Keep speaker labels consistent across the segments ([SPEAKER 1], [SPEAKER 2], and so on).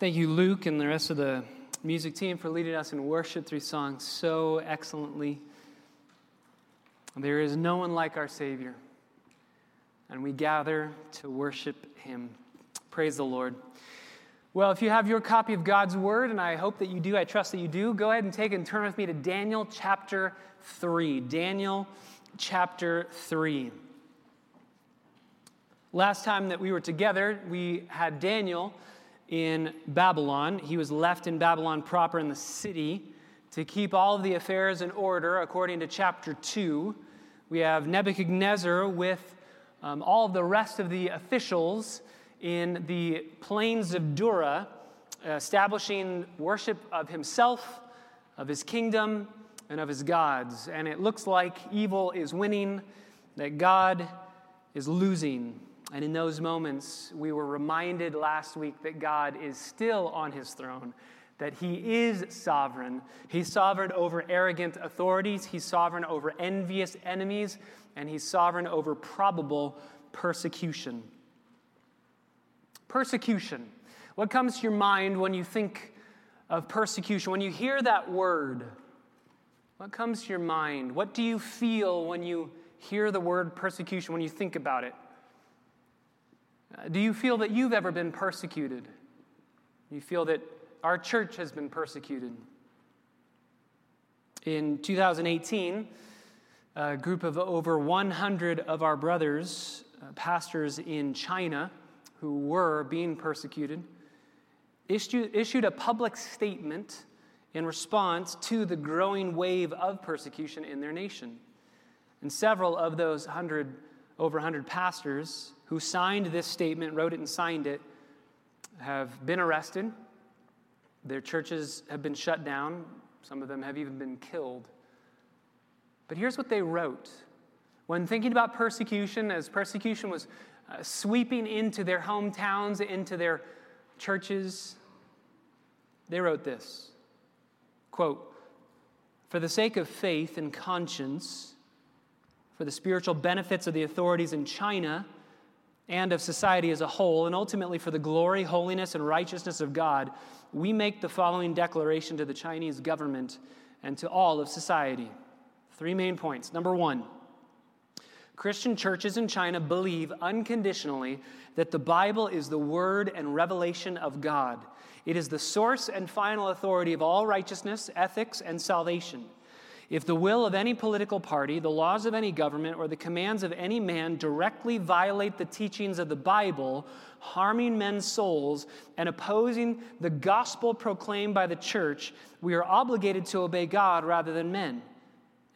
[SPEAKER 1] Thank you, Luke, and the rest of the music team for leading us in worship through songs so excellently. There is no one like our Savior, and we gather to worship Him. Praise the Lord. Well, if you have your copy of God's Word, and I hope that you do, I trust that you do, go ahead and take and turn with me to Daniel chapter 3. Daniel chapter 3. Last time that we were together, we had Daniel in Babylon. He was left in Babylon proper in the city to keep all of the affairs in order according to chapter 2. We have Nebuchadnezzar with um, all of the rest of the officials in the plains of Dura, establishing worship of himself, of his kingdom, and of his gods. And it looks like evil is winning, that God is losing. And in those moments, we were reminded last week that God is still on his throne, that he is sovereign. He's sovereign over arrogant authorities, he's sovereign over envious enemies, and he's sovereign over probable persecution. Persecution. What comes to your mind when you think of persecution? When you hear that word, what comes to your mind? What do you feel when you hear the word persecution, when you think about it? Do you feel that you've ever been persecuted? You feel that our church has been persecuted? In 2018, a group of over 100 of our brothers, uh, pastors in China, who were being persecuted, issued, issued a public statement in response to the growing wave of persecution in their nation. And several of those 100, over 100 pastors who signed this statement, wrote it and signed it, have been arrested. Their churches have been shut down. Some of them have even been killed. But here's what they wrote. When thinking about persecution, as persecution was uh, sweeping into their hometowns, into their churches, they wrote this quote, For the sake of faith and conscience, for the spiritual benefits of the authorities in China, and of society as a whole, and ultimately for the glory, holiness, and righteousness of God, we make the following declaration to the Chinese government and to all of society. Three main points. Number one, Christian churches in China believe unconditionally that the Bible is the word and revelation of God. It is the source and final authority of all righteousness, ethics, and salvation. If the will of any political party, the laws of any government, or the commands of any man directly violate the teachings of the Bible, harming men's souls and opposing the gospel proclaimed by the church, we are obligated to obey God rather than men.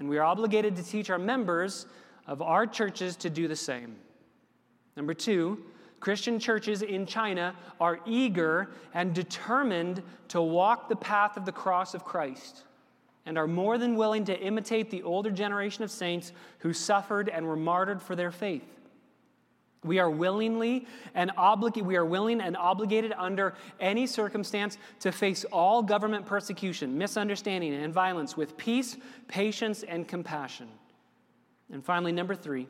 [SPEAKER 1] And we are obligated to teach our members of our churches to do the same. Number two, Christian churches in China are eager and determined to walk the path of the cross of Christ and are more than willing to imitate the older generation of saints who suffered and were martyred for their faith. We are willingly and obligated, we are willing and obligated under any circumstance to face all government persecution, misunderstanding, and violence with peace, patience, and compassion. And finally, number three,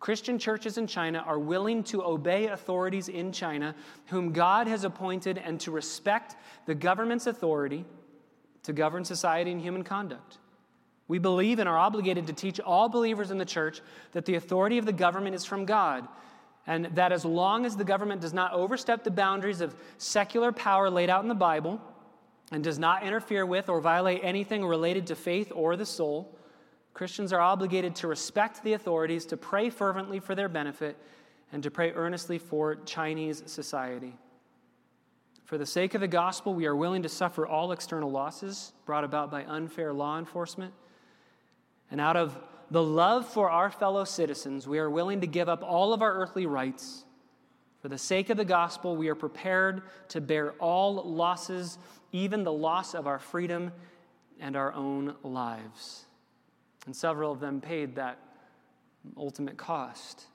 [SPEAKER 1] Christian churches in China are willing to obey authorities in China whom God has appointed and to respect the government's authority to govern society and human conduct. We believe and are obligated to teach all believers in the church that the authority of the government is from God, and that as long as the government does not overstep the boundaries of secular power laid out in the Bible, and does not interfere with or violate anything related to faith or the soul, Christians are obligated to respect the authorities, to pray fervently for their benefit, and to pray earnestly for Chinese society. For the sake of the gospel, we are willing to suffer all external losses brought about by unfair law enforcement. And out of the love for our fellow citizens, we are willing to give up all of our earthly rights. For the sake of the gospel, we are prepared to bear all losses, even the loss of our freedom and our own lives. And several of them paid that ultimate cost.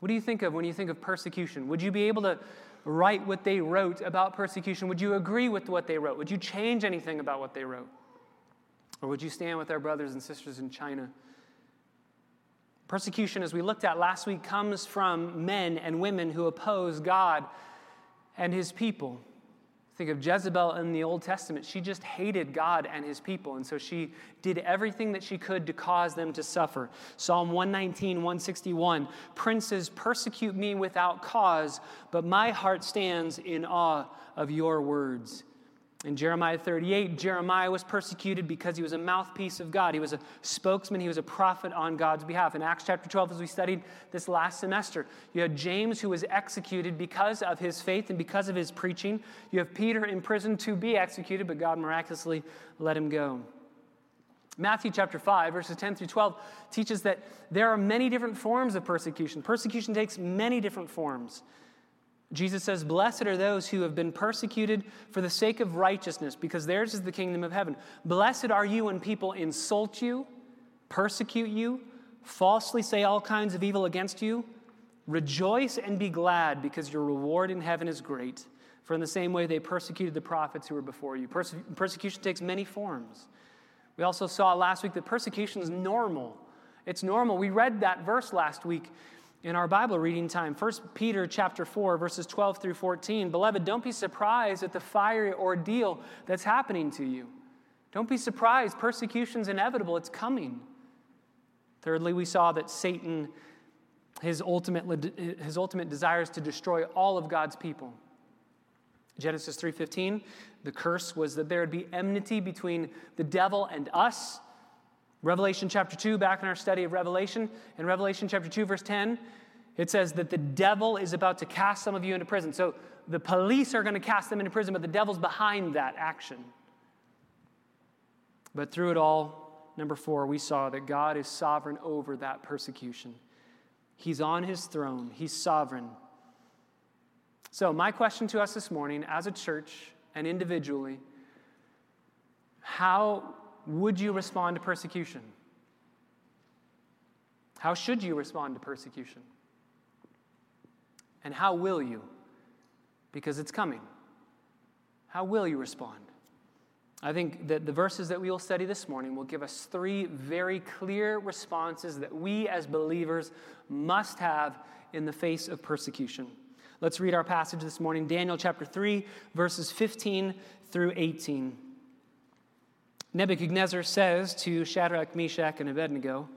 [SPEAKER 1] What do you think of when you think of persecution? Would you be able to write what they wrote about persecution? Would you agree with what they wrote? Would you change anything about what they wrote? Or would you stand with our brothers and sisters in China? Persecution, as we looked at last week, comes from men and women who oppose God and his people. Think of Jezebel in the Old Testament. She just hated God and his people, and so she did everything that she could to cause them to suffer. Psalm 119, 161 Princes persecute me without cause, but my heart stands in awe of your words. In Jeremiah 38, Jeremiah was persecuted because he was a mouthpiece of God. He was a spokesman, he was a prophet on God's behalf. In Acts chapter 12, as we studied this last semester, you had James who was executed because of his faith and because of his preaching. You have Peter in prison to be executed, but God miraculously let him go. Matthew chapter 5, verses 10 through 12, teaches that there are many different forms of persecution. Persecution takes many different forms. Jesus says, Blessed are those who have been persecuted for the sake of righteousness, because theirs is the kingdom of heaven. Blessed are you when people insult you, persecute you, falsely say all kinds of evil against you. Rejoice and be glad, because your reward in heaven is great. For in the same way they persecuted the prophets who were before you. Perse- persecution takes many forms. We also saw last week that persecution is normal. It's normal. We read that verse last week in our Bible reading time. 1 Peter chapter 4 verses 12 through 14. Beloved, don't be surprised at the fiery ordeal that's happening to you. Don't be surprised. Persecution's inevitable. It's coming. Thirdly, we saw that Satan his ultimate, his ultimate desire is to destroy all of God's people. Genesis 3:15, the curse was that there would be enmity between the devil and us Revelation chapter 2, back in our study of Revelation, in Revelation chapter 2, verse 10, it says that the devil is about to cast some of you into prison. So the police are going to cast them into prison, but the devil's behind that action. But through it all, number four, we saw that God is sovereign over that persecution. He's on his throne, he's sovereign. So, my question to us this morning, as a church and individually, how would you respond to persecution? How should you respond to persecution? And how will you? Because it's coming. How will you respond? I think that the verses that we will study this morning will give us three very clear responses that we as believers must have in the face of persecution. Let's read our passage this morning, Daniel chapter 3, verses 15 through 18. Nebuchadnezzar says to Shadrach, Meshach, and Abednego,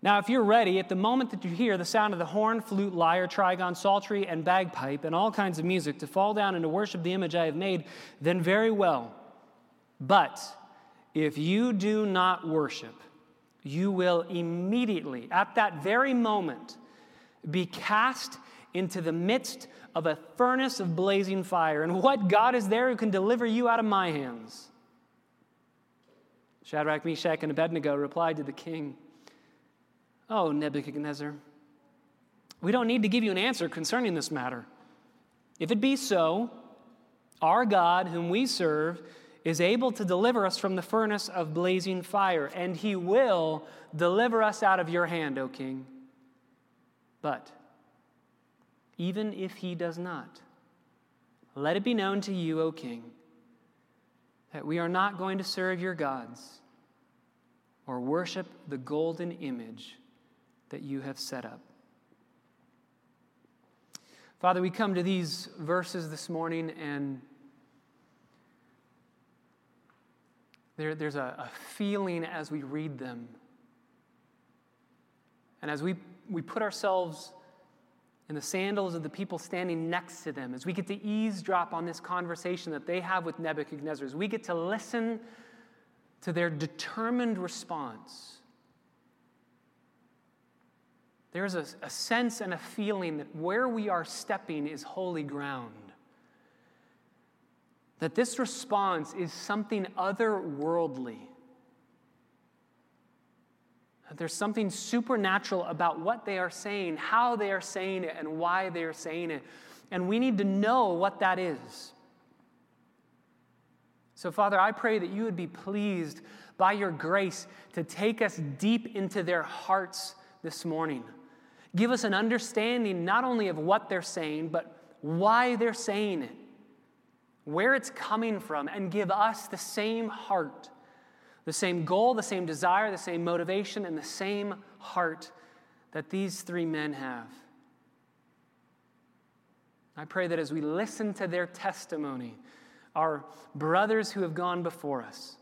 [SPEAKER 1] Now, if you're ready, at the moment that you hear the sound of the horn, flute, lyre, trigon, psaltery, and bagpipe, and all kinds of music, to fall down and to worship the image I have made, then very well. But if you do not worship, you will immediately, at that very moment, be cast into the midst of a furnace of blazing fire. And what God is there who can deliver you out of my hands? Shadrach, Meshach, and Abednego replied to the king, Oh, Nebuchadnezzar, we don't need to give you an answer concerning this matter. If it be so, our God, whom we serve, is able to deliver us from the furnace of blazing fire, and he will deliver us out of your hand, O king. But even if he does not, let it be known to you, O king, that we are not going to serve your gods or worship the golden image that you have set up. Father, we come to these verses this morning, and there, there's a, a feeling as we read them. And as we, we put ourselves in the sandals of the people standing next to them, as we get to eavesdrop on this conversation that they have with Nebuchadnezzar, as we get to listen to their determined response, there's a, a, sense and a feeling that where we are stepping is holy ground. That this response is something otherworldly. There's something supernatural about what they are saying, how they are saying it, and why they are saying it. And we need to know what that is. So, Father, I pray that you would be pleased by your grace to take us deep into their hearts this morning. Give us an understanding not only of what they're saying, but why they're saying it, where it's coming from, and give us the same heart, the same goal, the same desire, the same motivation, and the same heart that these three men have. I pray that as we listen to their testimony, our brothers who have gone before us,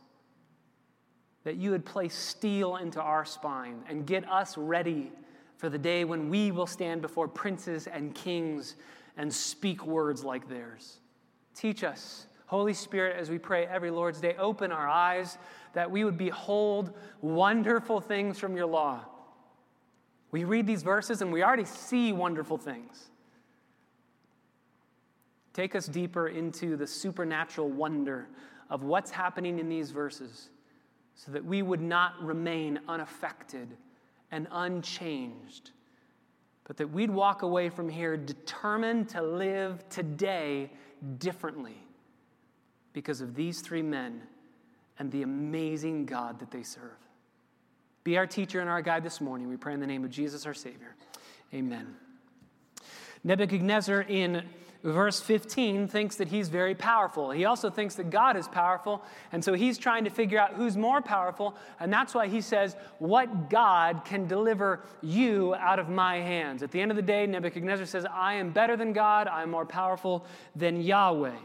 [SPEAKER 1] that you would place steel into our spine and get us ready for the day when we will stand before princes and kings and speak words like theirs. Teach us, Holy Spirit, as we pray every Lord's Day, open our eyes that we would behold wonderful things from your law. We read these verses and we already see wonderful things. Take us deeper into the supernatural wonder of what's happening in these verses so that we would not remain unaffected and unchanged, but that we'd walk away from here determined to live today differently because of these three men and the amazing God that they serve. Be our teacher and our guide this morning. We pray in the name of Jesus, our Savior. Amen. Nebuchadnezzar in verse 15 thinks that he's very powerful. He also thinks that God is powerful, and so he's trying to figure out who's more powerful, and that's why he says, What God can deliver you out of my hands? At the end of the day, Nebuchadnezzar says, I am better than God, I am more powerful than Yahweh.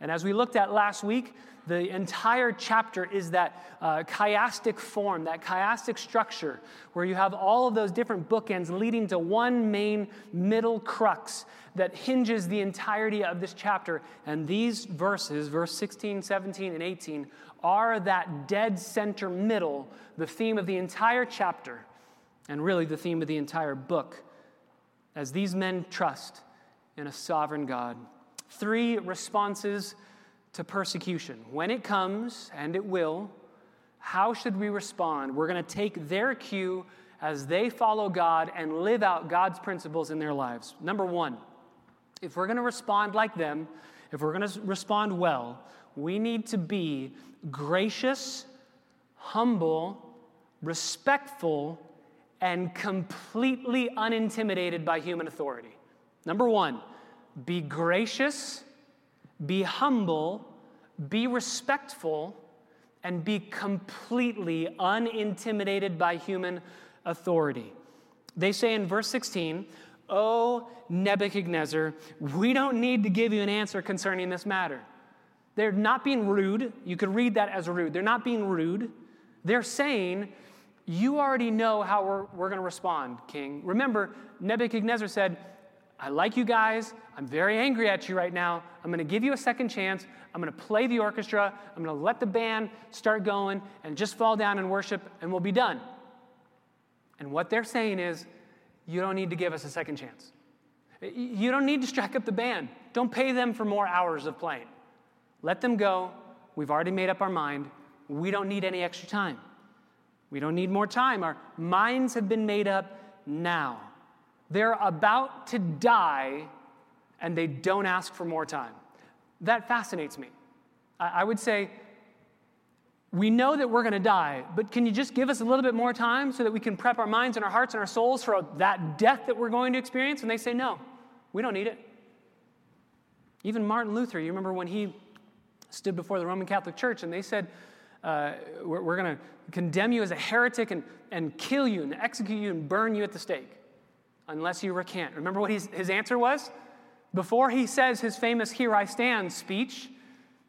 [SPEAKER 1] And as we looked at last week, the entire chapter is that uh, chiastic form, that chiastic structure, where you have all of those different bookends leading to one main middle crux that hinges the entirety of this chapter. And these verses, verse 16, 17, and 18, are that dead center middle, the theme of the entire chapter, and really the theme of the entire book, as these men trust in a sovereign God. Three responses to persecution. When it comes, and it will, how should we respond? We're going to take their cue as they follow God and live out God's principles in their lives. Number one, if we're going to respond like them, if we're going to respond well, we need to be gracious, humble, respectful, and completely unintimidated by human authority. Number one, be gracious, be humble, be respectful, and be completely unintimidated by human authority. They say in verse 16, Oh, Nebuchadnezzar, we don't need to give you an answer concerning this matter. They're not being rude. You could read that as rude. They're not being rude. They're saying, You already know how we're, we're going to respond, king. Remember, Nebuchadnezzar said, I like you guys. I'm very angry at you right now. I'm going to give you a second chance. I'm going to play the orchestra. I'm going to let the band start going and just fall down and worship, and we'll be done. And what they're saying is, you don't need to give us a second chance. You don't need to strike up the band. Don't pay them for more hours of playing. Let them go. We've already made up our mind. We don't need any extra time. We don't need more time. Our minds have been made up now. They're about to die and they don't ask for more time. That fascinates me. I would say, we know that we're going to die, but can you just give us a little bit more time so that we can prep our minds and our hearts and our souls for that death that we're going to experience? And they say, no, we don't need it. Even Martin Luther, you remember when he stood before the Roman Catholic Church and they said, uh, we're, we're going to condemn you as a heretic and, and kill you and execute you and burn you at the stake unless you recant. Remember what his answer was? Before he says his famous Here I Stand speech,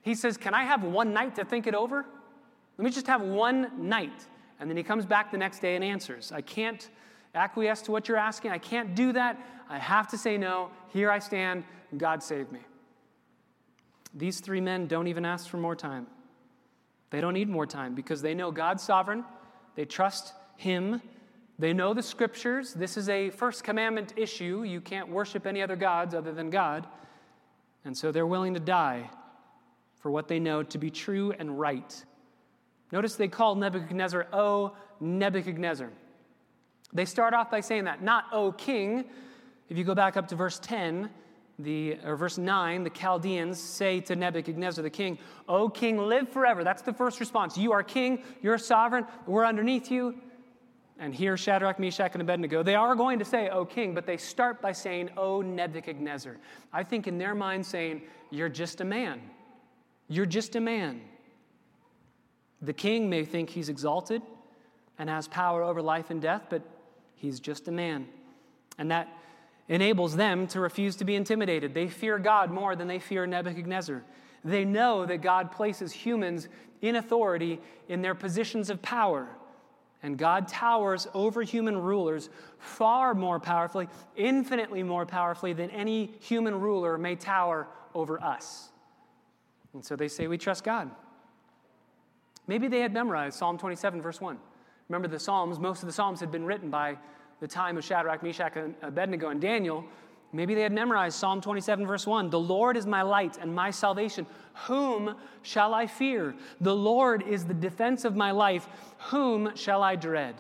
[SPEAKER 1] he says, Can I have one night to think it over? Let me just have one night. And then he comes back the next day and answers. I can't acquiesce to what you're asking. I can't do that. I have to say no. Here I stand. God save me. These three men don't even ask for more time. They don't need more time because they know God's sovereign. They trust Him they know the scriptures. This is a first commandment issue. You can't worship any other gods other than God. And so they're willing to die for what they know to be true and right. Notice they call Nebuchadnezzar, O Nebuchadnezzar. They start off by saying that, not O king. If you go back up to verse 10, the, or verse 9, the Chaldeans say to Nebuchadnezzar the king, O king, live forever. That's the first response. You are king, you're sovereign, we're underneath you. And here, Shadrach, Meshach, and Abednego, they are going to say, O king, but they start by saying, O Nebuchadnezzar. I think in their mind, saying, You're just a man. You're just a man. The king may think he's exalted and has power over life and death, but he's just a man. And that enables them to refuse to be intimidated. They fear God more than they fear Nebuchadnezzar. They know that God places humans in authority in their positions of power. And God towers over human rulers far more powerfully, infinitely more powerfully than any human ruler may tower over us. And so they say, We trust God. Maybe they had memorized Psalm 27, verse 1. Remember, the Psalms, most of the Psalms had been written by the time of Shadrach, Meshach, and Abednego and Daniel. Maybe they had memorized Psalm 27, verse 1. The Lord is my light and my salvation. Whom shall I fear? The Lord is the defense of my life. Whom shall I dread?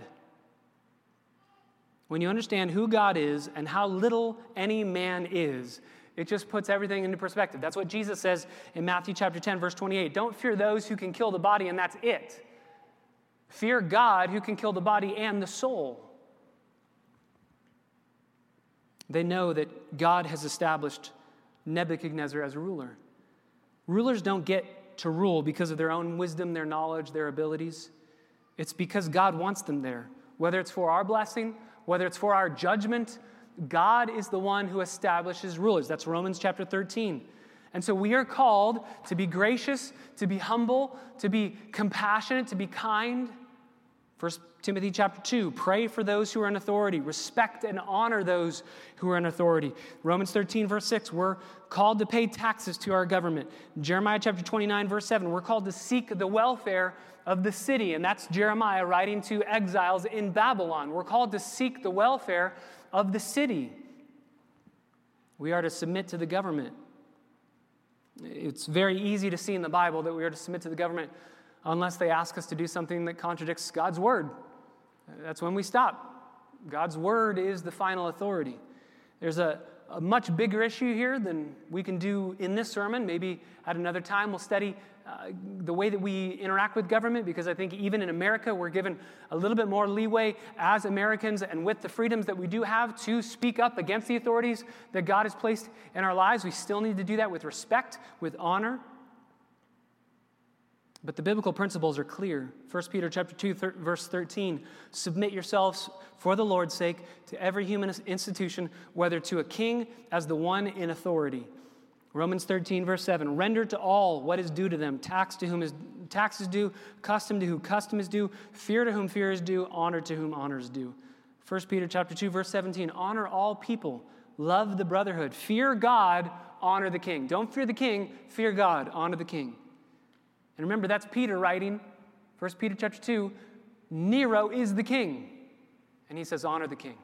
[SPEAKER 1] When you understand who God is and how little any man is, it just puts everything into perspective. That's what Jesus says in Matthew chapter 10 verse 28. Don't fear those who can kill the body and that's it. Fear God who can kill the body and the soul. They know that God has established Nebuchadnezzar as a ruler. Rulers don't get to rule because of their own wisdom, their knowledge, their abilities. It's because God wants them there. Whether it's for our blessing, whether it's for our judgment, God is the one who establishes rulers. That's Romans chapter 13. And so we are called to be gracious, to be humble, to be compassionate, to be kind. First Timothy chapter 2, pray for those who are in authority, respect and honor those who are in authority. Romans 13, verse 6, we're called to pay taxes to our government. Jeremiah chapter 29, verse 7, we're called to seek the welfare of the city. And that's Jeremiah writing to exiles in Babylon. We're called to seek the welfare of the city. We are to submit to the government. It's very easy to see in the Bible that we are to submit to the government unless they ask us to do something that contradicts God's word. That's when we stop. God's word is the final authority. There's a, a much bigger issue here than we can do in this sermon. Maybe at another time we'll study uh, the way that we interact with government because I think even in America we're given a little bit more leeway as Americans and with the freedoms that we do have to speak up against the authorities that God has placed in our lives. We still need to do that with respect, with honor. But the biblical principles are clear. 1 Peter chapter 2 thir- verse 13, submit yourselves for the Lord's sake to every human institution, whether to a king as the one in authority Romans 13, verse 7 render to all what is due to them tax to whom is tax is due, custom to whom custom is due, fear to whom fear is due, honor to whom honor is due. 1 Peter chapter 2, verse 17 honor all people, love the brotherhood, fear God, honor the king. Don't fear the king, fear God, honor the king. And remember, that's Peter writing, 1 Peter chapter 2, Nero is the king. And he says, honor the king.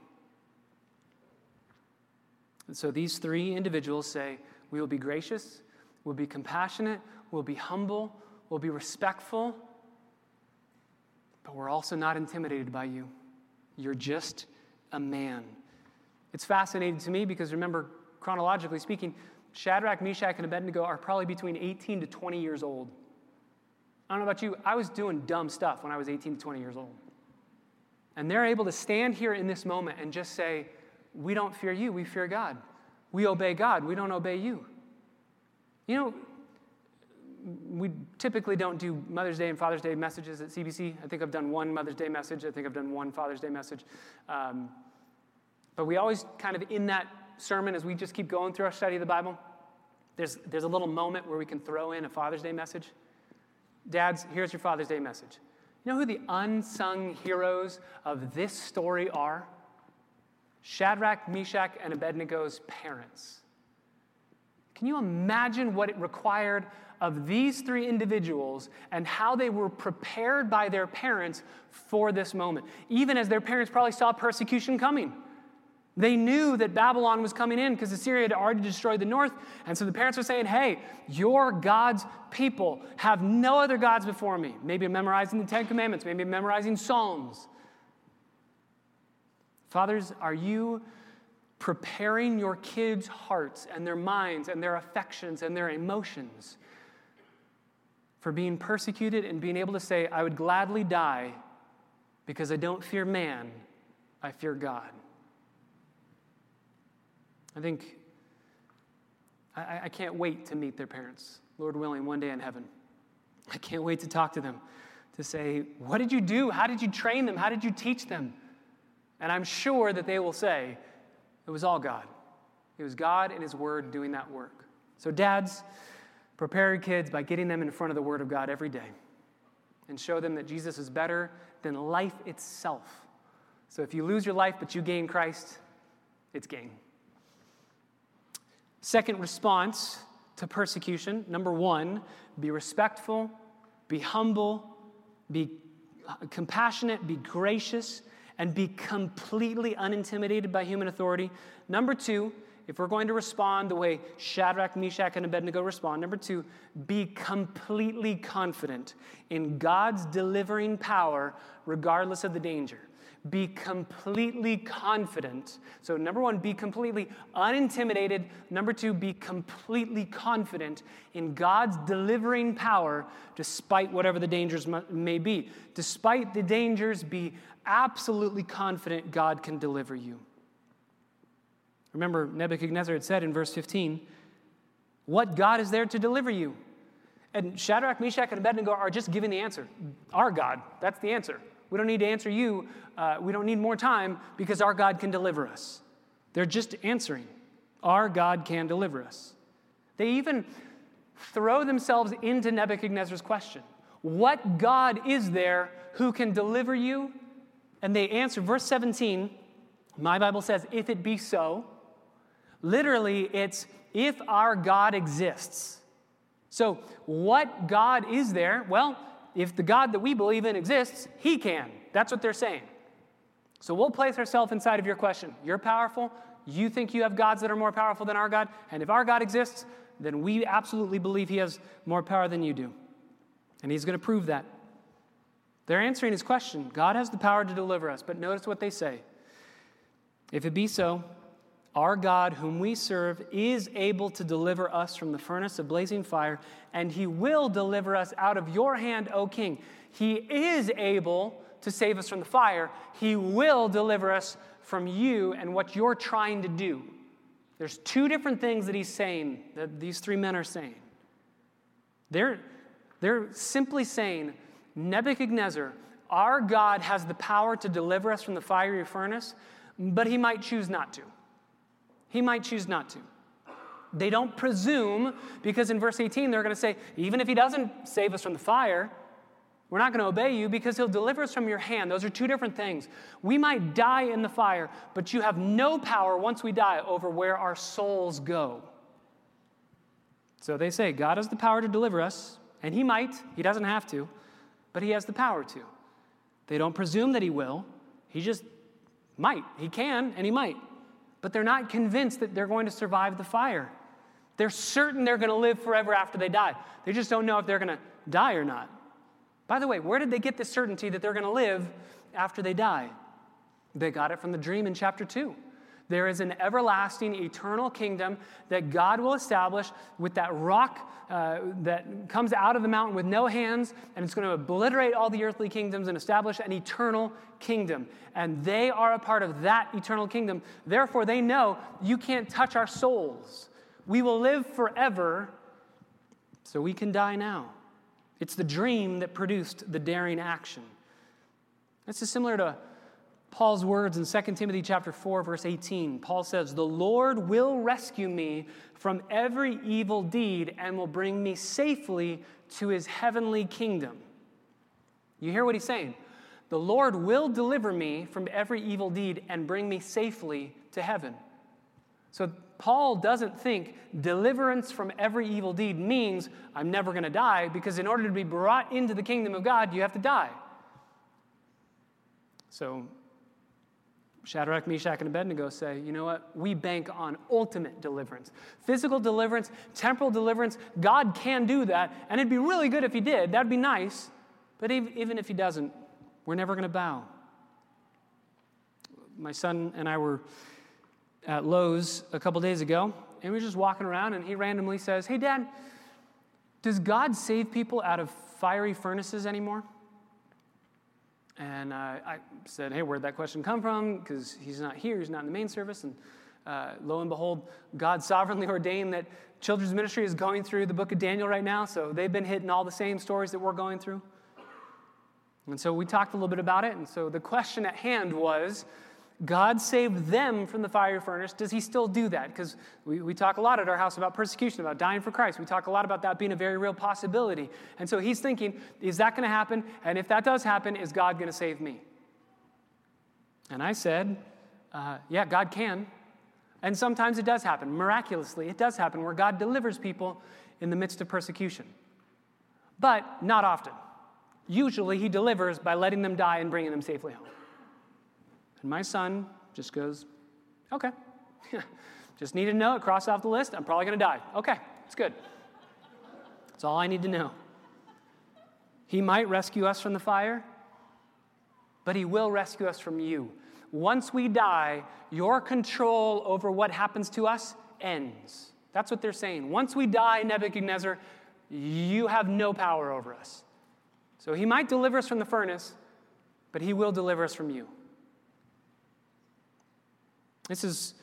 [SPEAKER 1] And so these three individuals say, we will be gracious, we'll be compassionate, we'll be humble, we'll be respectful, but we're also not intimidated by you. You're just a man. It's fascinating to me because remember, chronologically speaking, Shadrach, Meshach, and Abednego are probably between 18 to 20 years old. I don't know about you, I was doing dumb stuff when I was 18 to 20 years old. And they're able to stand here in this moment and just say, We don't fear you, we fear God. We obey God, we don't obey you. You know, we typically don't do Mother's Day and Father's Day messages at CBC. I think I've done one Mother's Day message. I think I've done one Father's Day message. Um, but we always kind of in that sermon, as we just keep going through our study of the Bible, there's, there's a little moment where we can throw in a Father's Day message. Dads, here's your Father's Day message. You know who the unsung heroes of this story are? Shadrach, Meshach, and Abednego's parents. Can you imagine what it required of these three individuals and how they were prepared by their parents for this moment? Even as their parents probably saw persecution coming. They knew that Babylon was coming in because Assyria had already destroyed the north. And so the parents were saying, Hey, you're God's people. Have no other gods before me. Maybe memorizing the Ten Commandments, maybe memorizing Psalms. Fathers, are you preparing your kids' hearts and their minds and their affections and their emotions for being persecuted and being able to say, I would gladly die because I don't fear man, I fear God? I think I, I can't wait to meet their parents, Lord willing, one day in heaven. I can't wait to talk to them, to say, What did you do? How did you train them? How did you teach them? And I'm sure that they will say, It was all God. It was God and His Word doing that work. So, dads, prepare your kids by getting them in front of the Word of God every day and show them that Jesus is better than life itself. So, if you lose your life but you gain Christ, it's gain. Second response to persecution number one, be respectful, be humble, be compassionate, be gracious, and be completely unintimidated by human authority. Number two, if we're going to respond the way Shadrach, Meshach, and Abednego respond, number two, be completely confident in God's delivering power regardless of the danger. Be completely confident. So, number one, be completely unintimidated. Number two, be completely confident in God's delivering power despite whatever the dangers may be. Despite the dangers, be absolutely confident God can deliver you. Remember, Nebuchadnezzar had said in verse 15, What God is there to deliver you? And Shadrach, Meshach, and Abednego are just giving the answer. Our God, that's the answer. We don't need to answer you. Uh, we don't need more time because our God can deliver us. They're just answering. Our God can deliver us. They even throw themselves into Nebuchadnezzar's question What God is there who can deliver you? And they answer, verse 17, my Bible says, If it be so, Literally, it's if our God exists. So, what God is there? Well, if the God that we believe in exists, He can. That's what they're saying. So, we'll place ourselves inside of your question. You're powerful. You think you have gods that are more powerful than our God. And if our God exists, then we absolutely believe He has more power than you do. And He's going to prove that. They're answering His question God has the power to deliver us. But notice what they say. If it be so, our God, whom we serve, is able to deliver us from the furnace of blazing fire, and he will deliver us out of your hand, O king. He is able to save us from the fire. He will deliver us from you and what you're trying to do. There's two different things that he's saying, that these three men are saying. They're, they're simply saying, Nebuchadnezzar, our God has the power to deliver us from the fiery furnace, but he might choose not to. He might choose not to. They don't presume, because in verse 18 they're going to say, even if he doesn't save us from the fire, we're not going to obey you because he'll deliver us from your hand. Those are two different things. We might die in the fire, but you have no power once we die over where our souls go. So they say, God has the power to deliver us, and he might. He doesn't have to, but he has the power to. They don't presume that he will. He just might. He can, and he might but they're not convinced that they're going to survive the fire. They're certain they're going to live forever after they die. They just don't know if they're going to die or not. By the way, where did they get the certainty that they're going to live after they die? They got it from the dream in chapter 2. There is an everlasting, eternal kingdom that God will establish with that rock uh, that comes out of the mountain with no hands, and it's going to obliterate all the earthly kingdoms and establish an eternal kingdom. And they are a part of that eternal kingdom. Therefore, they know you can't touch our souls. We will live forever, so we can die now. It's the dream that produced the daring action. This is similar to Paul's words in 2 Timothy chapter 4 verse 18. Paul says, "The Lord will rescue me from every evil deed and will bring me safely to his heavenly kingdom." You hear what he's saying? The Lord will deliver me from every evil deed and bring me safely to heaven. So Paul doesn't think deliverance from every evil deed means I'm never going to die because in order to be brought into the kingdom of God, you have to die. So Shadrach, Meshach, and Abednego say, you know what? We bank on ultimate deliverance. Physical deliverance, temporal deliverance, God can do that, and it'd be really good if He did. That'd be nice. But even if He doesn't, we're never going to bow. My son and I were at Lowe's a couple days ago, and we were just walking around, and he randomly says, Hey, Dad, does God save people out of fiery furnaces anymore? And uh, I said, Hey, where'd that question come from? Because he's not here, he's not in the main service. And uh, lo and behold, God sovereignly ordained that children's ministry is going through the book of Daniel right now. So they've been hitting all the same stories that we're going through. And so we talked a little bit about it. And so the question at hand was God saved them from the fiery furnace. Does he still do that? Because we, we talk a lot at our house about persecution, about dying for Christ. We talk a lot about that being a very real possibility. And so he's thinking, is that going to happen? And if that does happen, is God going to save me? And I said, uh, yeah, God can. And sometimes it does happen. Miraculously, it does happen where God delivers people in the midst of persecution. But not often. Usually, he delivers by letting them die and bringing them safely home. And my son just goes, okay. just need to know it, cross off the list. I'm probably going to die. Okay, it's good. That's all I need to know. He might rescue us from the fire, but he will rescue us from you. Once we die, your control over what happens to us ends. That's what they're saying. Once we die, Nebuchadnezzar, you have no power over us. So he might deliver us from the furnace, but he will deliver us from you. This is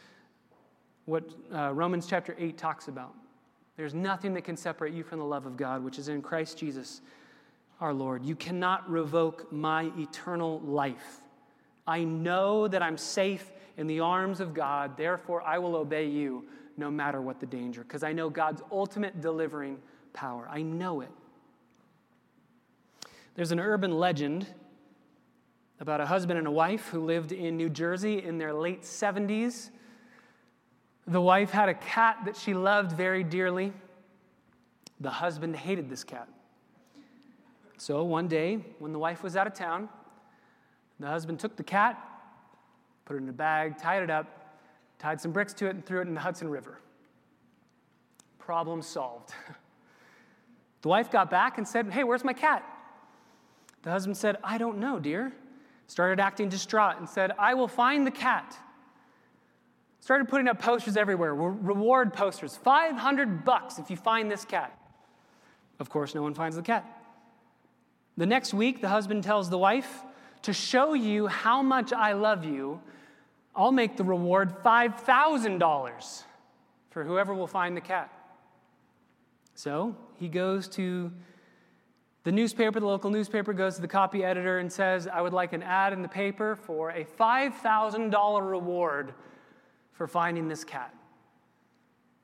[SPEAKER 1] what uh, Romans chapter 8 talks about. There's nothing that can separate you from the love of God, which is in Christ Jesus our Lord. You cannot revoke my eternal life. I know that I'm safe in the arms of God, therefore I will obey you no matter what the danger, because I know God's ultimate delivering power. I know it. There's an urban legend about a husband and a wife who lived in New Jersey in their late 70s. The wife had a cat that she loved very dearly. The husband hated this cat. So one day, when the wife was out of town, the husband took the cat, put it in a bag, tied it up, tied some bricks to it, and threw it in the Hudson River. Problem solved. the wife got back and said, Hey, where's my cat? The husband said, I don't know, dear started acting distraught and said, I will find the cat. Started putting up posters everywhere, reward posters, 500 bucks if you find this cat. Of course, no one finds the cat. The next week, the husband tells the wife, To show you how much I love you, I'll make the reward $5,000 for whoever will find the cat. So he goes to the newspaper, the local newspaper, goes to the copy editor and says, I would like an ad in the paper for a $5,000 reward for finding this cat.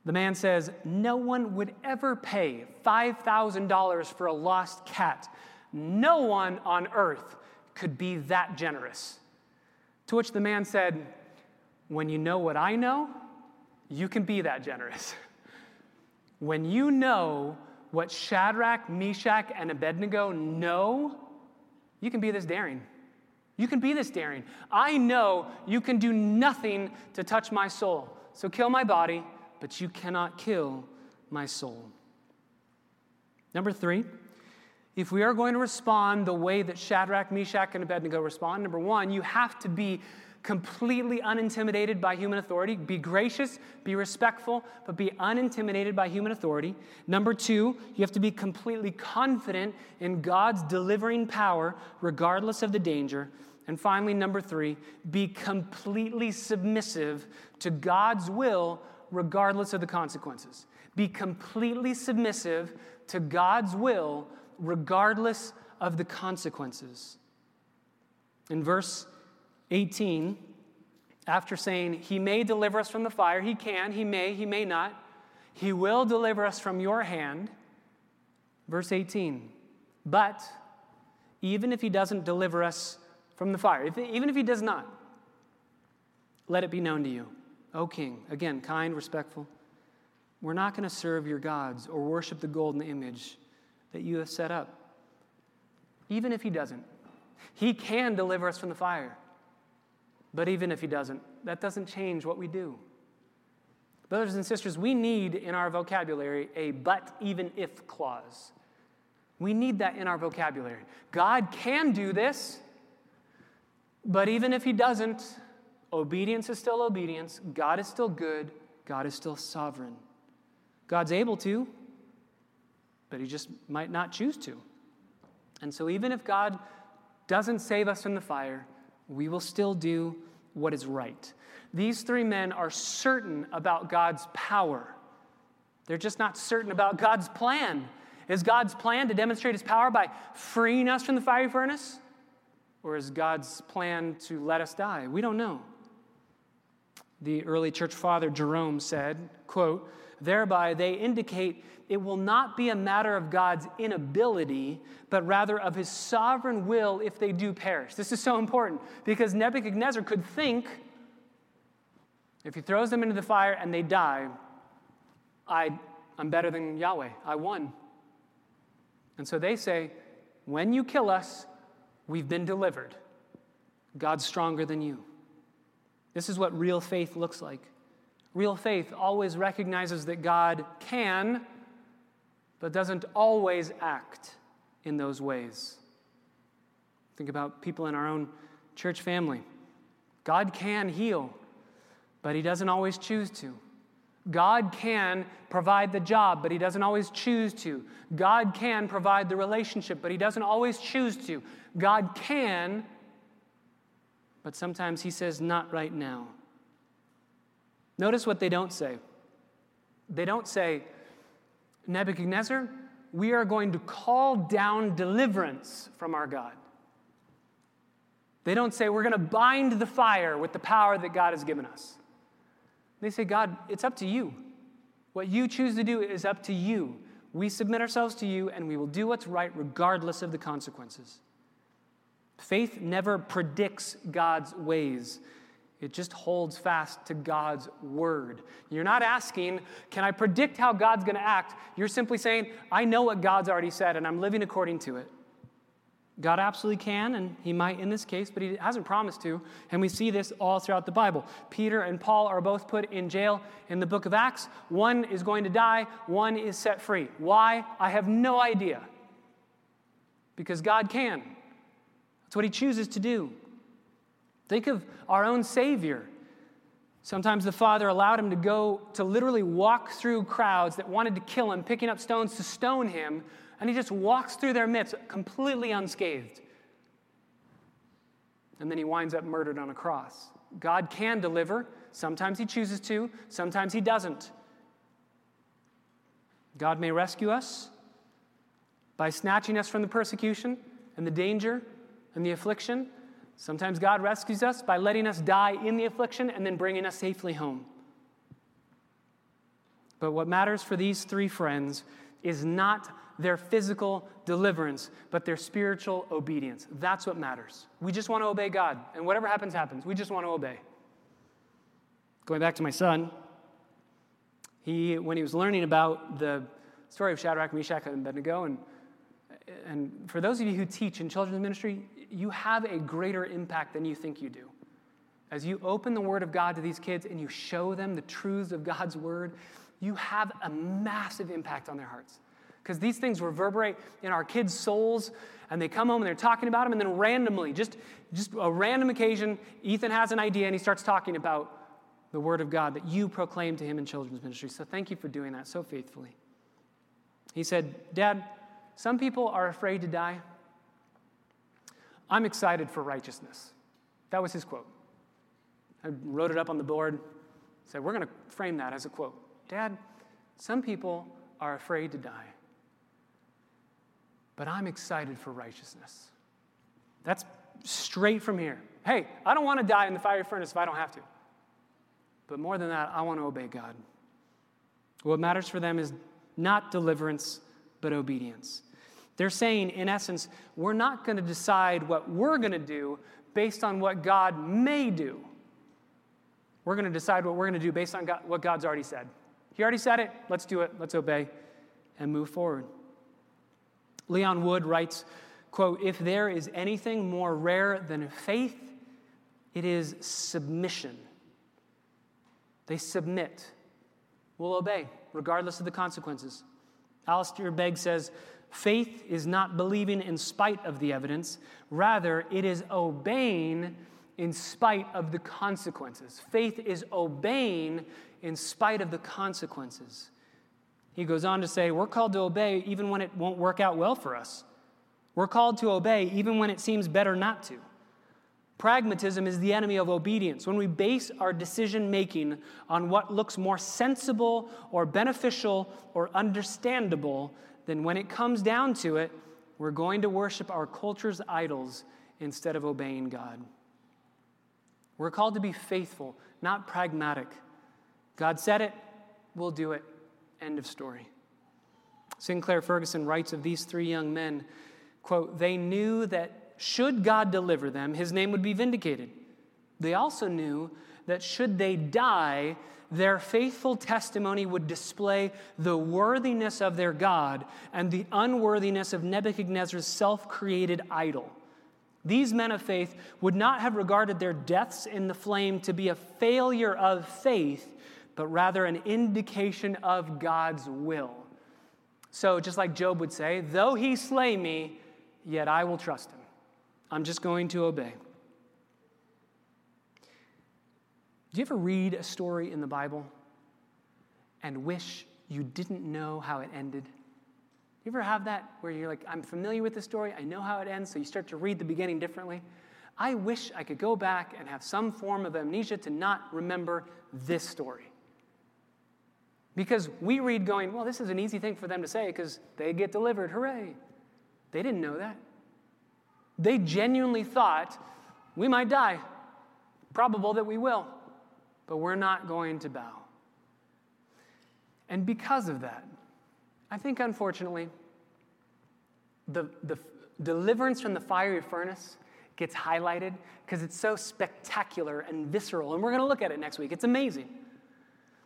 [SPEAKER 1] The man says, No one would ever pay $5,000 for a lost cat. No one on earth could be that generous. To which the man said, When you know what I know, you can be that generous. When you know what Shadrach, Meshach, and Abednego know, you can be this daring. You can be this daring. I know you can do nothing to touch my soul. So kill my body, but you cannot kill my soul. Number three, if we are going to respond the way that Shadrach, Meshach, and Abednego respond, number one, you have to be completely unintimidated by human authority. Be gracious, be respectful, but be unintimidated by human authority. Number two, you have to be completely confident in God's delivering power, regardless of the danger. And finally, number three, be completely submissive to God's will, regardless of the consequences. Be completely submissive to God's will, regardless of the consequences. In verse 18, after saying, He may deliver us from the fire, He can, He may, He may not, He will deliver us from your hand. Verse 18, but even if He doesn't deliver us from the fire, if, even if He does not, let it be known to you, O King, again, kind, respectful, we're not going to serve your gods or worship the golden image that you have set up. Even if He doesn't, He can deliver us from the fire. But even if he doesn't, that doesn't change what we do. Brothers and sisters, we need in our vocabulary a but even if clause. We need that in our vocabulary. God can do this, but even if he doesn't, obedience is still obedience. God is still good. God is still sovereign. God's able to, but he just might not choose to. And so, even if God doesn't save us from the fire, we will still do what is right. These three men are certain about God's power. They're just not certain about God's plan. Is God's plan to demonstrate his power by freeing us from the fiery furnace? Or is God's plan to let us die? We don't know. The early church father Jerome said, quote, Thereby they indicate it will not be a matter of God's inability, but rather of his sovereign will if they do perish. This is so important because Nebuchadnezzar could think if he throws them into the fire and they die, I, I'm better than Yahweh. I won. And so they say, when you kill us, we've been delivered. God's stronger than you. This is what real faith looks like. Real faith always recognizes that God can, but doesn't always act in those ways. Think about people in our own church family. God can heal, but He doesn't always choose to. God can provide the job, but He doesn't always choose to. God can provide the relationship, but He doesn't always choose to. God can, but sometimes He says, not right now. Notice what they don't say. They don't say, Nebuchadnezzar, we are going to call down deliverance from our God. They don't say, we're going to bind the fire with the power that God has given us. They say, God, it's up to you. What you choose to do is up to you. We submit ourselves to you and we will do what's right regardless of the consequences. Faith never predicts God's ways. It just holds fast to God's word. You're not asking, Can I predict how God's going to act? You're simply saying, I know what God's already said and I'm living according to it. God absolutely can, and He might in this case, but He hasn't promised to. And we see this all throughout the Bible. Peter and Paul are both put in jail in the book of Acts. One is going to die, one is set free. Why? I have no idea. Because God can. That's what He chooses to do. Think of our own Savior. Sometimes the Father allowed him to go to literally walk through crowds that wanted to kill him, picking up stones to stone him, and he just walks through their midst completely unscathed. And then he winds up murdered on a cross. God can deliver. Sometimes he chooses to, sometimes he doesn't. God may rescue us by snatching us from the persecution and the danger and the affliction. Sometimes God rescues us by letting us die in the affliction and then bringing us safely home. But what matters for these three friends is not their physical deliverance, but their spiritual obedience. That's what matters. We just want to obey God, and whatever happens, happens. We just want to obey. Going back to my son, he, when he was learning about the story of Shadrach, Meshach, and Abednego, and, and for those of you who teach in children's ministry, you have a greater impact than you think you do. As you open the Word of God to these kids and you show them the truths of God's Word, you have a massive impact on their hearts. Because these things reverberate in our kids' souls, and they come home and they're talking about them, and then randomly, just, just a random occasion, Ethan has an idea and he starts talking about the Word of God that you proclaim to him in children's ministry. So thank you for doing that so faithfully. He said, Dad, some people are afraid to die. I'm excited for righteousness. That was his quote. I wrote it up on the board, said, We're going to frame that as a quote. Dad, some people are afraid to die, but I'm excited for righteousness. That's straight from here. Hey, I don't want to die in the fiery furnace if I don't have to. But more than that, I want to obey God. What matters for them is not deliverance, but obedience. They're saying, in essence, we're not going to decide what we're going to do based on what God may do. We're going to decide what we're going to do based on God, what God's already said. He already said it. Let's do it. Let's obey and move forward. Leon Wood writes, quote, if there is anything more rare than faith, it is submission. They submit. We'll obey, regardless of the consequences. Alistair Begg says, Faith is not believing in spite of the evidence, rather, it is obeying in spite of the consequences. Faith is obeying in spite of the consequences. He goes on to say, We're called to obey even when it won't work out well for us. We're called to obey even when it seems better not to. Pragmatism is the enemy of obedience. When we base our decision making on what looks more sensible or beneficial or understandable then when it comes down to it, we're going to worship our culture's idols instead of obeying God. We're called to be faithful, not pragmatic. God said it, we'll do it. End of story. Sinclair Ferguson writes of these three young men, quote, they knew that should God deliver them, his name would be vindicated. They also knew that should they die, their faithful testimony would display the worthiness of their God and the unworthiness of Nebuchadnezzar's self created idol. These men of faith would not have regarded their deaths in the flame to be a failure of faith, but rather an indication of God's will. So, just like Job would say, though he slay me, yet I will trust him. I'm just going to obey. Do you ever read a story in the Bible and wish you didn't know how it ended? You ever have that where you're like, I'm familiar with the story, I know how it ends, so you start to read the beginning differently? I wish I could go back and have some form of amnesia to not remember this story. Because we read going, well, this is an easy thing for them to say because they get delivered, hooray. They didn't know that. They genuinely thought we might die, probable that we will but we're not going to bow. And because of that, I think unfortunately, the, the deliverance from the fiery furnace gets highlighted because it's so spectacular and visceral. And we're going to look at it next week. It's amazing.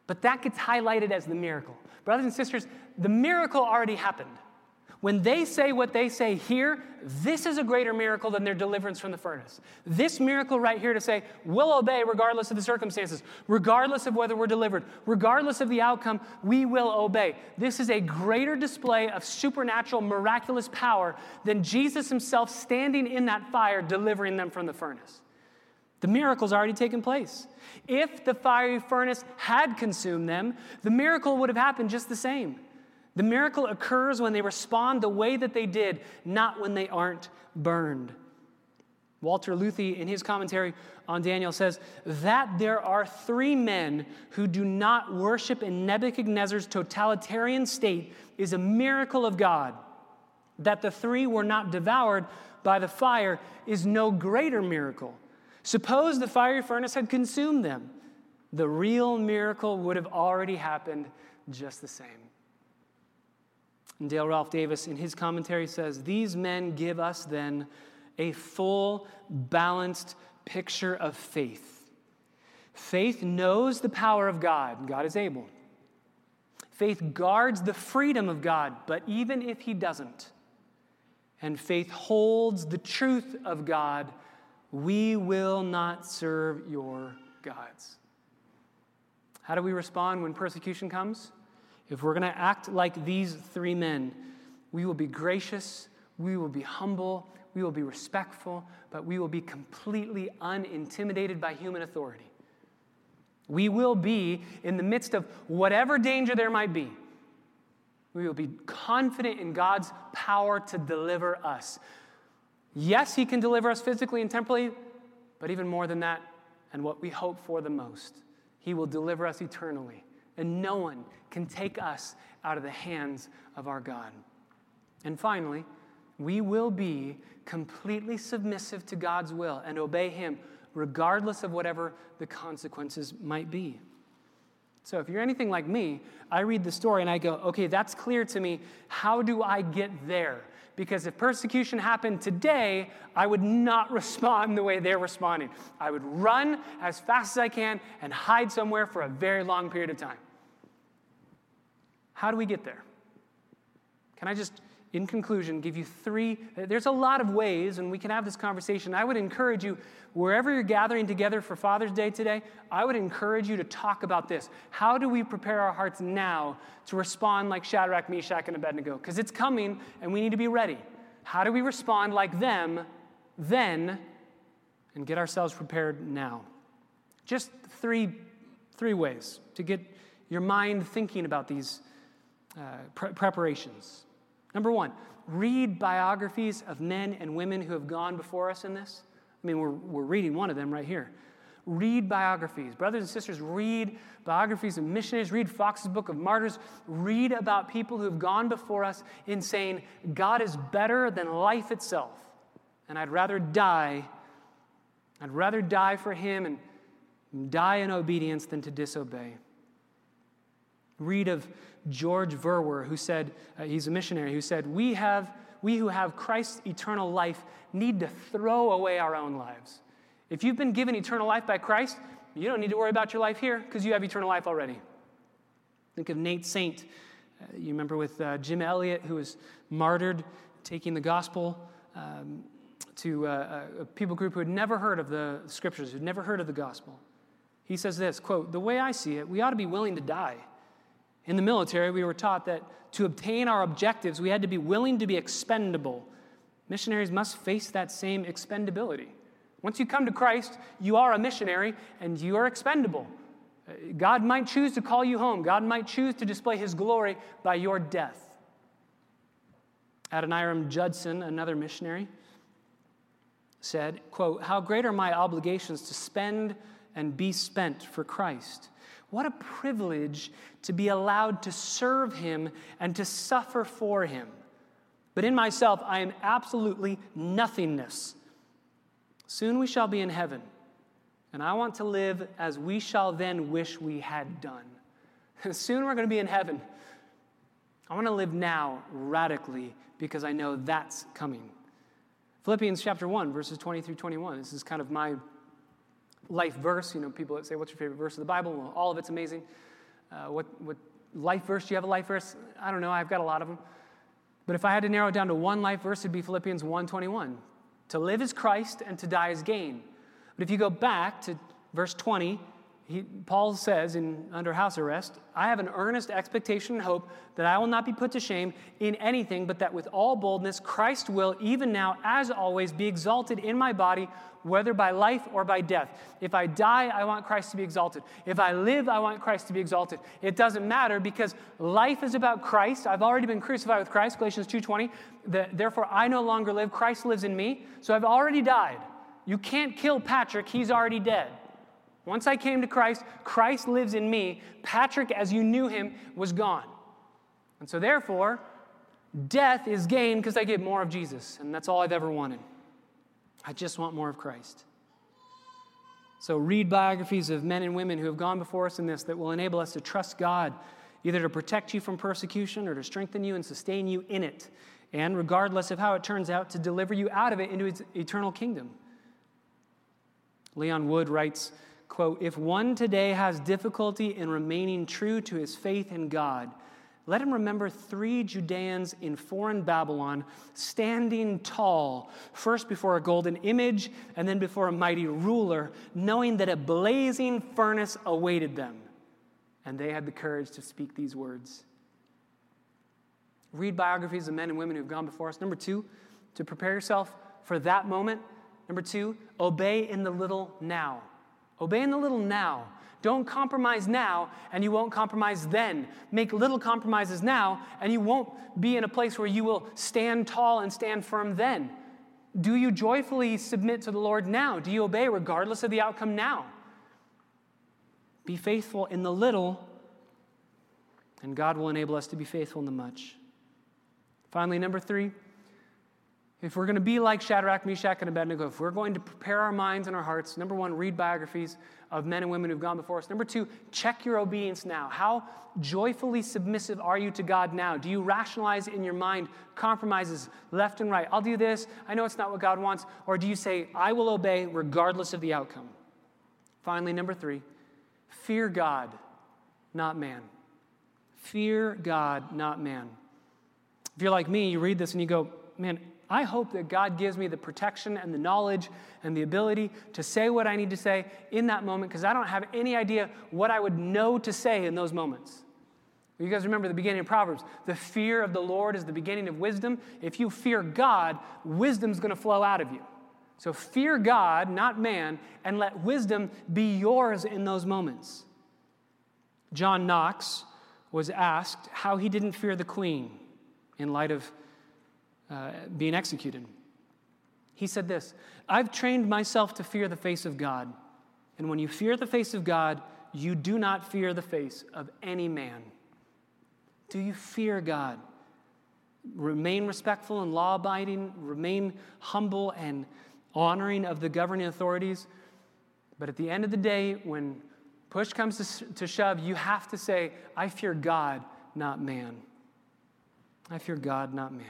[SPEAKER 1] But that gets highlighted as the miracle. Brothers and sisters, the miracle already happened. When they say what they say here, this is a greater miracle than their deliverance from the furnace. This miracle right here to say, we'll obey regardless of the circumstances, regardless of whether we're delivered, regardless of the outcome, we will obey. This is a greater display of supernatural, miraculous power than Jesus himself standing in that fire, delivering them from the furnace. The miracle's already taken place. If the fiery furnace had consumed them, the miracle would have happened just the same. The miracle occurs when they respond the way that they did, not when they aren't burned. Walter Luthi, in his commentary on Daniel, says that there are three men who do not worship in Nebuchadnezzar's totalitarian state is a miracle of God. That the three were not devoured by the fire is no greater miracle. Suppose the fiery furnace had consumed them. The real miracle would have already happened just the same. And Dale Ralph Davis, in his commentary, says These men give us then a full, balanced picture of faith. Faith knows the power of God, God is able. Faith guards the freedom of God, but even if He doesn't, and faith holds the truth of God, we will not serve your gods. How do we respond when persecution comes? If we're going to act like these three men, we will be gracious, we will be humble, we will be respectful, but we will be completely unintimidated by human authority. We will be, in the midst of whatever danger there might be, we will be confident in God's power to deliver us. Yes, He can deliver us physically and temporally, but even more than that, and what we hope for the most, He will deliver us eternally and no one can take us out of the hands of our God. And finally, we will be completely submissive to God's will and obey Him regardless of whatever the consequences might be. So, if you're anything like me, I read the story and I go, okay, that's clear to me. How do I get there? Because if persecution happened today, I would not respond the way they're responding. I would run as fast as I can and hide somewhere for a very long period of time. How do we get there? Can I just, in conclusion, give you three? There's a lot of ways, and we can have this conversation. I would encourage you, wherever you're gathering together for Father's Day today, I would encourage you to talk about this. How do we prepare our hearts now to respond like Shadrach, Meshach, and Abednego? Because it's coming, and we need to be ready. How do we respond like them then and get ourselves prepared now? Just three, three ways to get your mind thinking about these uh, pre- preparations. Number one, read biographies of men and women who have gone before us in this. I mean, we're, we're reading one of them right here. Read biographies. Brothers and sisters, read biographies of missionaries. Read Fox's Book of Martyrs. Read about people who have gone before us in saying, God is better than life itself, and I'd rather die I'd rather die for him and die in obedience than to disobey. Read of George Verwer, who said, uh, he's a missionary, who said, we, have, we who have Christ's eternal life need to throw away our own lives. If you've been given eternal life by Christ, you don't need to worry about your life here because you have eternal life already. Think of Nate Saint. Uh, you remember with uh, Jim Elliot, who was martyred, taking the gospel um, to uh, a people group who had never heard of the scriptures, who'd never heard of the gospel. He says this quote, The way I see it, we ought to be willing to die. In the military, we were taught that to obtain our objectives, we had to be willing to be expendable. Missionaries must face that same expendability. Once you come to Christ, you are a missionary and you are expendable. God might choose to call you home. God might choose to display his glory by your death. Adoniram Judson, another missionary, said, quote, How great are my obligations to spend and be spent for Christ. What a privilege to be allowed to serve him and to suffer for him. But in myself, I am absolutely nothingness. Soon we shall be in heaven, and I want to live as we shall then wish we had done. Soon we're going to be in heaven. I want to live now radically because I know that's coming. Philippians chapter 1, verses 20 through 21. This is kind of my life verse. You know, people that say, What's your favorite verse of the Bible? Well, all of it's amazing. Uh, what, what life verse? Do you have a life verse? I don't know. I've got a lot of them. But if I had to narrow it down to one life verse, it'd be Philippians 1:21. To live is Christ and to die is gain. But if you go back to verse 20, he, Paul says in under house arrest, I have an earnest expectation and hope that I will not be put to shame in anything, but that with all boldness Christ will, even now, as always, be exalted in my body, whether by life or by death. If I die, I want Christ to be exalted. If I live, I want Christ to be exalted. It doesn't matter because life is about Christ. I've already been crucified with Christ, Galatians 2:20. Therefore, I no longer live, Christ lives in me. So I've already died. You can't kill Patrick, he's already dead. Once I came to Christ, Christ lives in me. Patrick, as you knew him, was gone. And so, therefore, death is gain because I get more of Jesus. And that's all I've ever wanted. I just want more of Christ. So, read biographies of men and women who have gone before us in this that will enable us to trust God, either to protect you from persecution or to strengthen you and sustain you in it. And regardless of how it turns out, to deliver you out of it into its eternal kingdom. Leon Wood writes, quote, If one today has difficulty in remaining true to his faith in God, let him remember three Judeans in foreign Babylon standing tall, first before a golden image and then before a mighty ruler, knowing that a blazing furnace awaited them. And they had the courage to speak these words. Read biographies of men and women who've gone before us. Number two, to prepare yourself for that moment. Number two, obey in the little now. Obey in the little now. Don't compromise now, and you won't compromise then. Make little compromises now, and you won't be in a place where you will stand tall and stand firm then. Do you joyfully submit to the Lord now? Do you obey regardless of the outcome now? Be faithful in the little, and God will enable us to be faithful in the much. Finally, number three, if we're going to be like Shadrach, Meshach, and Abednego, if we're going to prepare our minds and our hearts, number one, read biographies of men and women who've gone before us. Number two, check your obedience now. How joyfully submissive are you to God now? Do you rationalize in your mind compromises left and right? I'll do this. I know it's not what God wants. Or do you say, I will obey regardless of the outcome? Finally, number three, fear God, not man. Fear God, not man. If you're like me, you read this and you go, man, I hope that God gives me the protection and the knowledge and the ability to say what I need to say in that moment because I don't have any idea what I would know to say in those moments. You guys remember the beginning of Proverbs. The fear of the Lord is the beginning of wisdom. If you fear God, wisdom's going to flow out of you. So fear God, not man, and let wisdom be yours in those moments. John Knox was asked how he didn't fear the queen in light of uh, being executed. He said this I've trained myself to fear the face of God. And when you fear the face of God, you do not fear the face of any man. Do you fear God? Remain respectful and law abiding, remain humble and, honoring of the governing authorities. But at the end of the day, when push comes to, to shove, you have to say, I fear God, not man. I fear God, not man.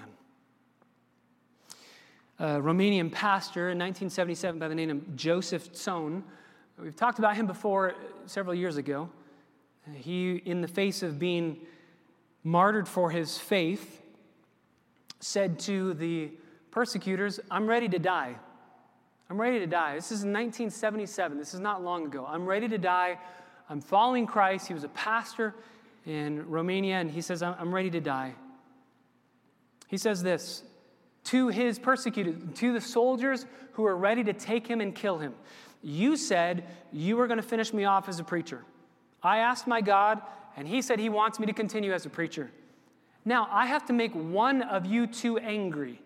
[SPEAKER 1] A Romanian pastor in 1977 by the name of Joseph Tson. We've talked about him before several years ago. He, in the face of being martyred for his faith, said to the persecutors, I'm ready to die. I'm ready to die. This is 1977. This is not long ago. I'm ready to die. I'm following Christ. He was a pastor in Romania, and he says, I'm ready to die. He says this to his persecuted, to the soldiers who are ready to take him and kill him. You said you were going to finish me off as a preacher. I asked my God, and he said he wants me to continue as a preacher. Now, I have to make one of you two angry.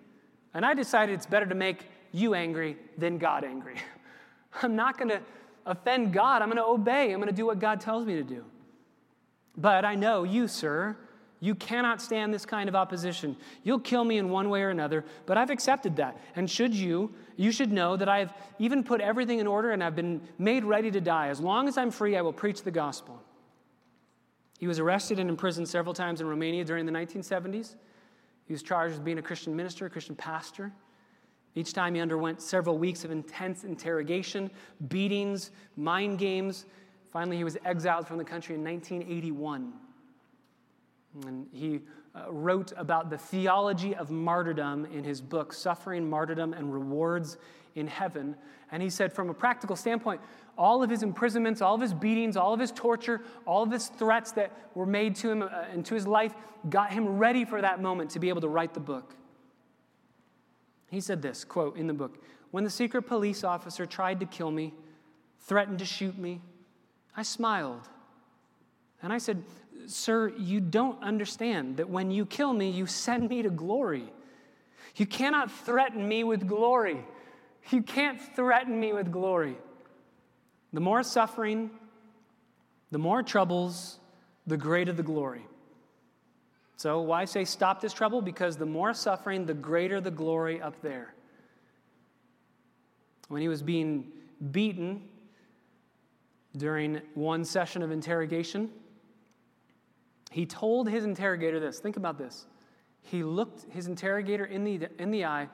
[SPEAKER 1] And I decided it's better to make you angry than God angry. I'm not going to offend God. I'm going to obey. I'm going to do what God tells me to do. But I know you, sir, you cannot stand this kind of opposition. You'll kill me in one way or another, but I've accepted that. And should you, you should know that I've even put everything in order and I've been made ready to die. As long as I'm free, I will preach the gospel. He was arrested and imprisoned several times in Romania during the 1970s. He was charged with being a Christian minister, a Christian pastor. Each time he underwent several weeks of intense interrogation, beatings, mind games. Finally, he was exiled from the country in 1981. And he uh, wrote about the theology of martyrdom in his book, Suffering, Martyrdom, and Rewards in Heaven. And he said, from a practical standpoint, all of his imprisonments, all of his beatings, all of his torture, all of his threats that were made to him uh, and to his life got him ready for that moment to be able to write the book. He said this quote in the book When the secret police officer tried to kill me, threatened to shoot me, I smiled. And I said, Sir, you don't understand that when you kill me, you send me to glory. You cannot threaten me with glory. You can't threaten me with glory. The more suffering, the more troubles, the greater the glory. So, why say stop this trouble? Because the more suffering, the greater the glory up there. When he was being beaten during one session of interrogation, he told his interrogator this. Think about this. He looked his interrogator in the, in the eye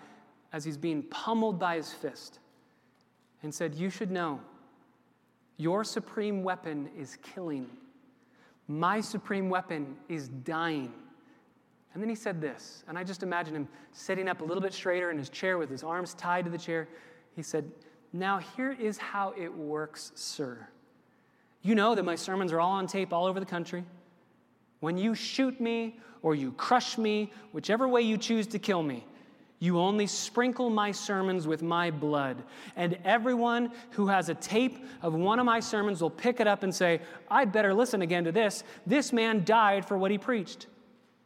[SPEAKER 1] as he's being pummeled by his fist and said, You should know your supreme weapon is killing. My supreme weapon is dying. And then he said this, and I just imagine him sitting up a little bit straighter in his chair with his arms tied to the chair. He said, Now here is how it works, sir. You know that my sermons are all on tape all over the country. When you shoot me or you crush me, whichever way you choose to kill me, you only sprinkle my sermons with my blood. And everyone who has a tape of one of my sermons will pick it up and say, I'd better listen again to this. This man died for what he preached.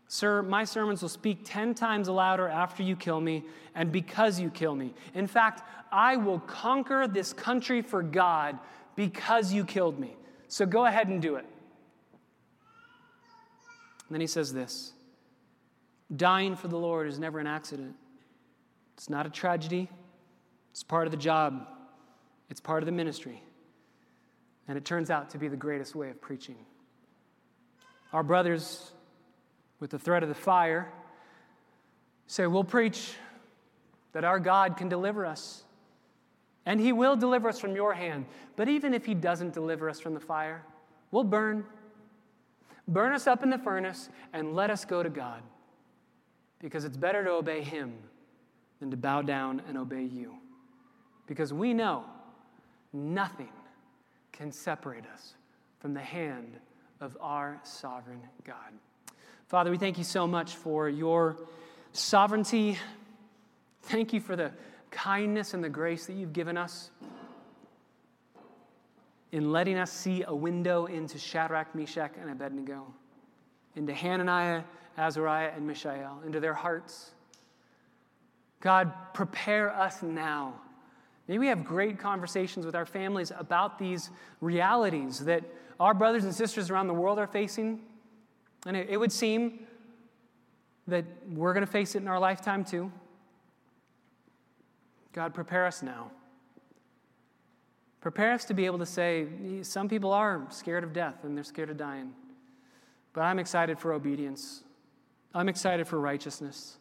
[SPEAKER 1] Sir, my sermons will speak 10 times louder after you kill me and because you kill me. In fact, I will conquer this country for God because you killed me. So go ahead and do it. And then he says this Dying for the Lord is never an accident. It's not a tragedy, it's part of the job, it's part of the ministry. And it turns out to be the greatest way of preaching. Our brothers, with the threat of the fire, say, We'll preach that our God can deliver us. And He will deliver us from your hand. But even if He doesn't deliver us from the fire, we'll burn. Burn us up in the furnace and let us go to God. Because it's better to obey Him than to bow down and obey you. Because we know nothing can separate us from the hand of our sovereign God. Father, we thank you so much for your sovereignty. Thank you for the kindness and the grace that you've given us in letting us see a window into Shadrach, Meshach, and Abednego, into Hananiah, Azariah, and Mishael, into their hearts. God, prepare us now. May we have great conversations with our families about these realities that our brothers and sisters around the world are facing. And it, it would seem that we're going to face it in our lifetime too. God, prepare us now. Prepare us to be able to say, some people are scared of death and they're scared of dying. But I'm excited for obedience. I'm excited for righteousness.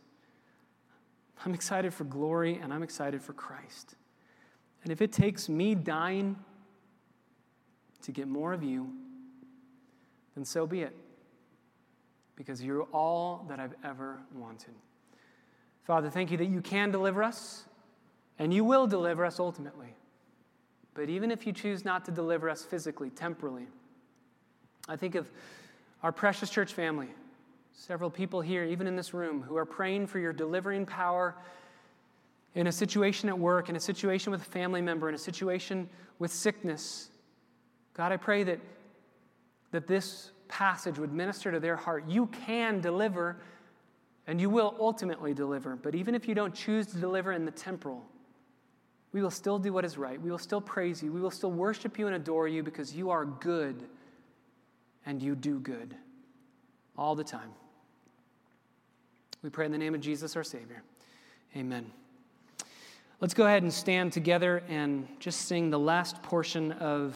[SPEAKER 1] I'm excited for glory and I'm excited for Christ. And if it takes me dying to get more of you, then so be it. Because you're all that I've ever wanted. Father, thank you that you can deliver us and you will deliver us ultimately. But even if you choose not to deliver us physically, temporally, I think of our precious church family, several people here, even in this room, who are praying for your delivering power in a situation at work, in a situation with a family member, in a situation with sickness. God, I pray that, that this passage would minister to their heart. You can deliver, and you will ultimately deliver. But even if you don't choose to deliver in the temporal, we will still do what is right. We will still praise you. We will still worship you and adore you because you are good and you do good all the time. We pray in the name of Jesus, our Savior. Amen. Let's go ahead and stand together and just sing the last portion of.